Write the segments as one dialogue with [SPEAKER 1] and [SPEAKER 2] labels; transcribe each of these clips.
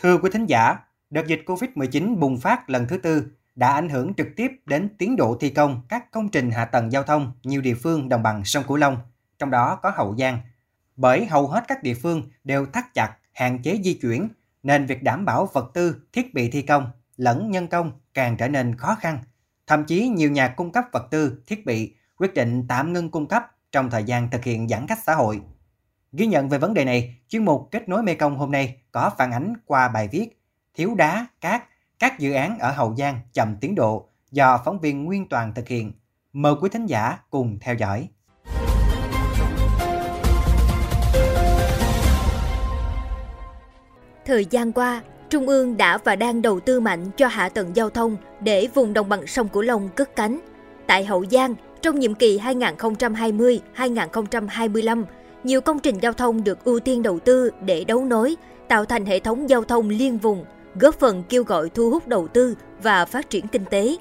[SPEAKER 1] Thưa quý thính giả, đợt dịch Covid-19 bùng phát lần thứ tư đã ảnh hưởng trực tiếp đến tiến độ thi công các công trình hạ tầng giao thông nhiều địa phương đồng bằng sông Cửu Long, trong đó có Hậu Giang. Bởi hầu hết các địa phương đều thắt chặt, hạn chế di chuyển, nên việc đảm bảo vật tư, thiết bị thi công lẫn nhân công càng trở nên khó khăn. Thậm chí nhiều nhà cung cấp vật tư, thiết bị quyết định tạm ngưng cung cấp trong thời gian thực hiện giãn cách xã hội. Ghi nhận về vấn đề này, chuyên mục Kết nối Mekong hôm nay có phản ánh qua bài viết Thiếu đá, cát, các dự án ở Hậu Giang chậm tiến độ do phóng viên Nguyên Toàn thực hiện. Mời quý thính giả cùng theo dõi.
[SPEAKER 2] Thời gian qua, Trung ương đã và đang đầu tư mạnh cho hạ tầng giao thông để vùng đồng bằng sông Cửu Long cất cánh. Tại Hậu Giang, trong nhiệm kỳ 2020-2025, nhiều công trình giao thông được ưu tiên đầu tư để đấu nối, tạo thành hệ thống giao thông liên vùng, góp phần kêu gọi thu hút đầu tư và phát triển kinh tế.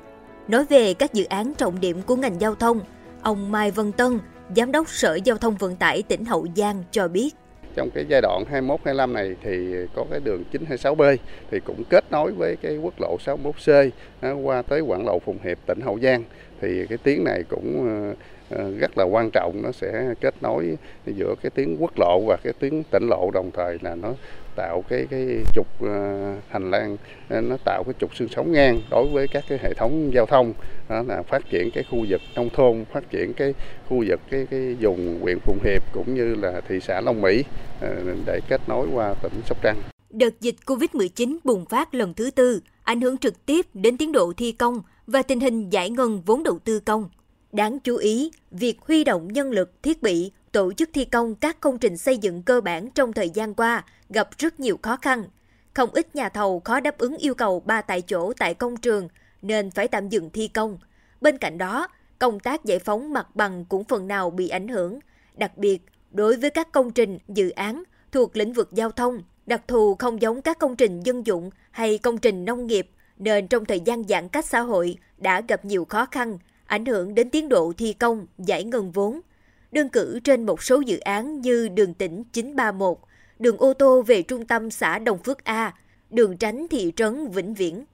[SPEAKER 2] Nói về các dự án trọng điểm của ngành giao thông, ông Mai Vân Tân, Giám đốc Sở Giao thông Vận tải tỉnh Hậu Giang cho biết.
[SPEAKER 3] Trong cái giai đoạn 21-25 này thì có cái đường 926B thì cũng kết nối với cái quốc lộ 61C à, qua tới quảng lộ Phụng Hiệp tỉnh Hậu Giang thì cái tuyến này cũng à, Ờ, rất là quan trọng, nó sẽ kết nối giữa cái tuyến quốc lộ và cái tuyến tỉnh lộ đồng thời là nó tạo cái cái trục ờ, hành lang ờ, nó tạo cái trục xương sống ngang đối với các cái hệ thống giao thông đó là phát triển cái khu vực nông thôn, phát triển cái khu vực cái cái vùng huyện Phụng Hiệp cũng như là thị xã Long Mỹ để kết nối qua tỉnh Sóc Trăng.
[SPEAKER 2] Đợt dịch Covid-19 bùng phát lần thứ tư, ảnh hưởng trực tiếp đến tiến độ thi công và tình hình giải ngân vốn đầu tư công. Đáng chú ý, việc huy động nhân lực, thiết bị, tổ chức thi công các công trình xây dựng cơ bản trong thời gian qua gặp rất nhiều khó khăn. Không ít nhà thầu khó đáp ứng yêu cầu ba tại chỗ tại công trường nên phải tạm dừng thi công. Bên cạnh đó, công tác giải phóng mặt bằng cũng phần nào bị ảnh hưởng, đặc biệt đối với các công trình, dự án thuộc lĩnh vực giao thông, đặc thù không giống các công trình dân dụng hay công trình nông nghiệp nên trong thời gian giãn cách xã hội đã gặp nhiều khó khăn, ảnh hưởng đến tiến độ thi công, giải ngân vốn. Đơn cử trên một số dự án như đường tỉnh 931, đường ô tô về trung tâm xã Đồng Phước A, đường tránh thị trấn Vĩnh Viễn.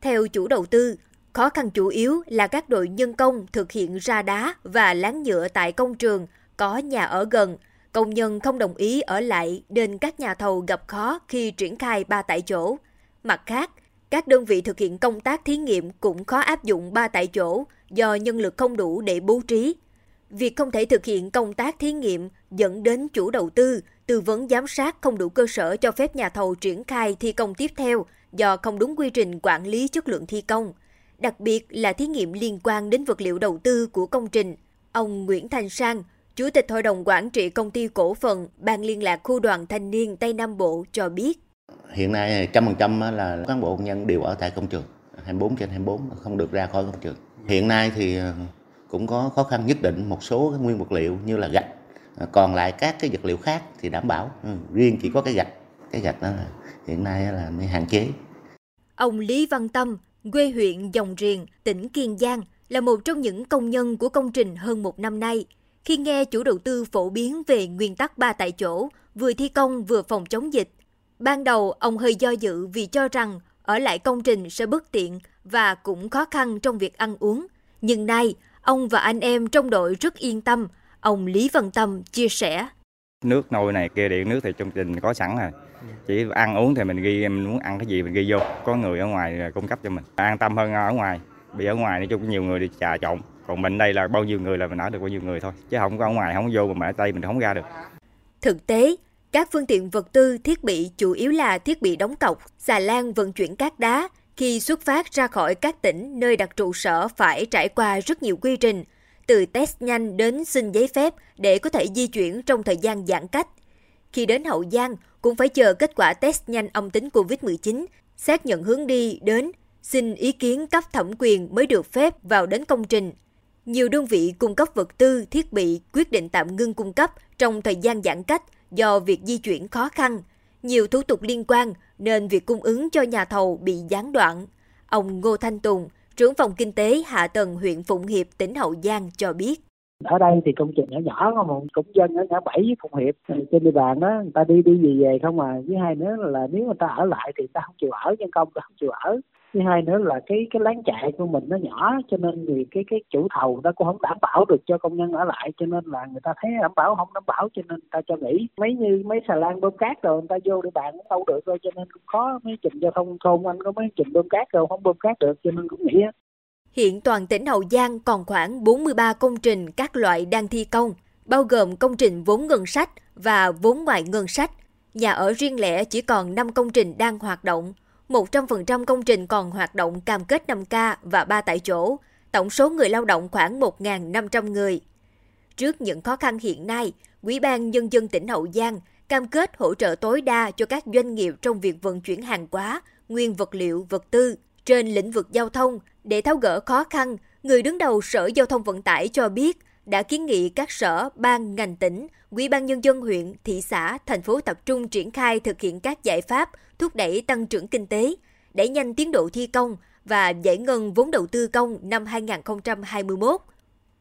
[SPEAKER 2] Theo chủ đầu tư, khó khăn chủ yếu là các đội nhân công thực hiện ra đá và láng nhựa tại công trường có nhà ở gần, công nhân không đồng ý ở lại nên các nhà thầu gặp khó khi triển khai ba tại chỗ. Mặt khác, các đơn vị thực hiện công tác thí nghiệm cũng khó áp dụng ba tại chỗ do nhân lực không đủ để bố trí. Việc không thể thực hiện công tác thí nghiệm dẫn đến chủ đầu tư, tư vấn giám sát không đủ cơ sở cho phép nhà thầu triển khai thi công tiếp theo do không đúng quy trình quản lý chất lượng thi công. Đặc biệt là thí nghiệm liên quan đến vật liệu đầu tư của công trình. Ông Nguyễn Thành Sang, Chủ tịch Hội đồng Quản trị Công ty Cổ phần Ban Liên lạc Khu đoàn Thanh niên Tây Nam Bộ cho biết
[SPEAKER 4] hiện nay trăm phần trăm là cán bộ công nhân đều ở tại công trường 24 trên 24 không được ra khỏi công trường. Hiện nay thì ờ, cũng có khó khăn nhất định một số cái nguyên vật liệu như là gạch. Ờ, còn lại các cái vật liệu khác thì đảm bảo ừ, riêng chỉ có cái gạch cái gạch đó là hiện nay là mới hạn chế.
[SPEAKER 2] Ông Lý Văn Tâm quê huyện Dòng Riền tỉnh Kiên Giang là một trong những công nhân của công trình hơn một năm nay. Khi nghe chủ đầu tư phổ biến về nguyên tắc ba tại chỗ vừa thi công vừa phòng chống dịch Ban đầu, ông hơi do dự vì cho rằng ở lại công trình sẽ bất tiện và cũng khó khăn trong việc ăn uống. Nhưng nay, ông và anh em trong đội rất yên tâm, ông Lý Văn Tâm chia sẻ.
[SPEAKER 5] Nước nồi này kia điện nước thì trong trình có sẵn rồi. Chỉ ăn uống thì mình ghi mình muốn ăn cái gì mình ghi vô, có người ở ngoài cung cấp cho mình. An tâm hơn ở ngoài, bị ở ngoài nói chung nhiều người đi trà trộn. Còn mình đây là bao nhiêu người là mình ở được bao nhiêu người thôi. Chứ không có ở ngoài không vô mà mở tay mình không ra được.
[SPEAKER 2] Thực tế, các phương tiện vật tư, thiết bị chủ yếu là thiết bị đóng cọc, xà lan vận chuyển cát đá. Khi xuất phát ra khỏi các tỉnh nơi đặt trụ sở phải trải qua rất nhiều quy trình, từ test nhanh đến xin giấy phép để có thể di chuyển trong thời gian giãn cách. Khi đến Hậu Giang, cũng phải chờ kết quả test nhanh âm tính COVID-19, xác nhận hướng đi đến, xin ý kiến cấp thẩm quyền mới được phép vào đến công trình. Nhiều đơn vị cung cấp vật tư, thiết bị quyết định tạm ngưng cung cấp trong thời gian giãn cách do việc di chuyển khó khăn, nhiều thủ tục liên quan nên việc cung ứng cho nhà thầu bị gián đoạn. Ông Ngô Thanh Tùng, trưởng phòng kinh tế hạ tầng huyện Phụng Hiệp, tỉnh Hậu Giang cho biết.
[SPEAKER 6] ở đây thì công trình nhỏ nhỏ mà cũng dân ở ngã bảy với phụng hiệp trên địa bàn đó người ta đi đi về về không à với hai nữa là nếu người ta ở lại thì ta không chịu ở nhân công ta không chịu ở thứ hai nữa là cái cái láng chạy của mình nó nhỏ cho nên thì cái cái chủ thầu nó cũng không đảm bảo được cho công nhân ở lại cho nên là người ta thấy đảm bảo không đảm bảo cho nên người ta cho nghỉ. Mấy như mấy xà lan bơm cát rồi người ta vô địa bàn cũng đâu được thôi cho nên cũng khó mấy trình giao thông thôn anh có mấy trình bơm cát rồi không bơm cát được cho nên cũng nghỉ
[SPEAKER 2] Hiện toàn tỉnh Hậu Giang còn khoảng 43 công trình các loại đang thi công, bao gồm công trình vốn ngân sách và vốn ngoài ngân sách. Nhà ở riêng lẻ chỉ còn 5 công trình đang hoạt động, 100% công trình còn hoạt động cam kết 5K và 3 tại chỗ, tổng số người lao động khoảng 1.500 người. Trước những khó khăn hiện nay, quỹ ban Nhân dân tỉnh Hậu Giang cam kết hỗ trợ tối đa cho các doanh nghiệp trong việc vận chuyển hàng hóa, nguyên vật liệu, vật tư trên lĩnh vực giao thông để tháo gỡ khó khăn. Người đứng đầu Sở Giao thông Vận tải cho biết đã kiến nghị các sở, ban, ngành tỉnh, Ủy ban nhân dân huyện, thị xã, thành phố tập trung triển khai thực hiện các giải pháp thúc đẩy tăng trưởng kinh tế, đẩy nhanh tiến độ thi công và giải ngân vốn đầu tư công năm 2021.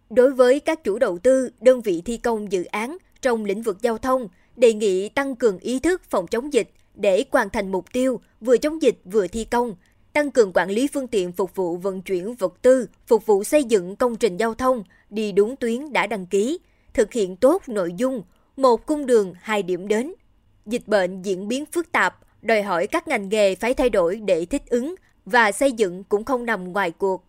[SPEAKER 2] Đối với các chủ đầu tư, đơn vị thi công dự án trong lĩnh vực giao thông, đề nghị tăng cường ý thức phòng chống dịch để hoàn thành mục tiêu vừa chống dịch vừa thi công, tăng cường quản lý phương tiện phục vụ vận chuyển vật tư, phục vụ xây dựng công trình giao thông đi đúng tuyến đã đăng ký, thực hiện tốt nội dung một cung đường hai điểm đến. Dịch bệnh diễn biến phức tạp, đòi hỏi các ngành nghề phải thay đổi để thích ứng và xây dựng cũng không nằm ngoài cuộc.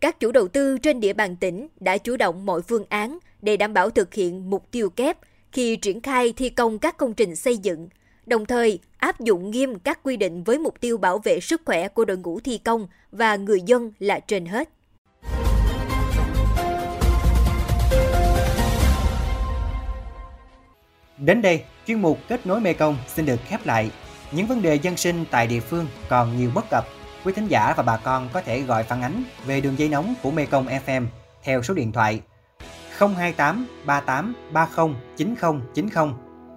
[SPEAKER 2] Các chủ đầu tư trên địa bàn tỉnh đã chủ động mọi phương án để đảm bảo thực hiện mục tiêu kép khi triển khai thi công các công trình xây dựng, đồng thời áp dụng nghiêm các quy định với mục tiêu bảo vệ sức khỏe của đội ngũ thi công và người dân là trên hết.
[SPEAKER 1] Đến đây, chuyên mục Kết nối Mekong xin được khép lại. Những vấn đề dân sinh tại địa phương còn nhiều bất cập. Quý thính giả và bà con có thể gọi phản ánh về đường dây nóng của Mekong FM theo số điện thoại 028 38 30 90 90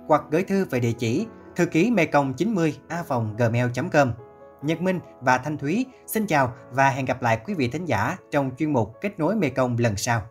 [SPEAKER 1] hoặc gửi thư về địa chỉ thư ký mekong 90 a gmail.com. Nhật Minh và Thanh Thúy xin chào và hẹn gặp lại quý vị thính giả trong chuyên mục Kết nối Mekong lần sau.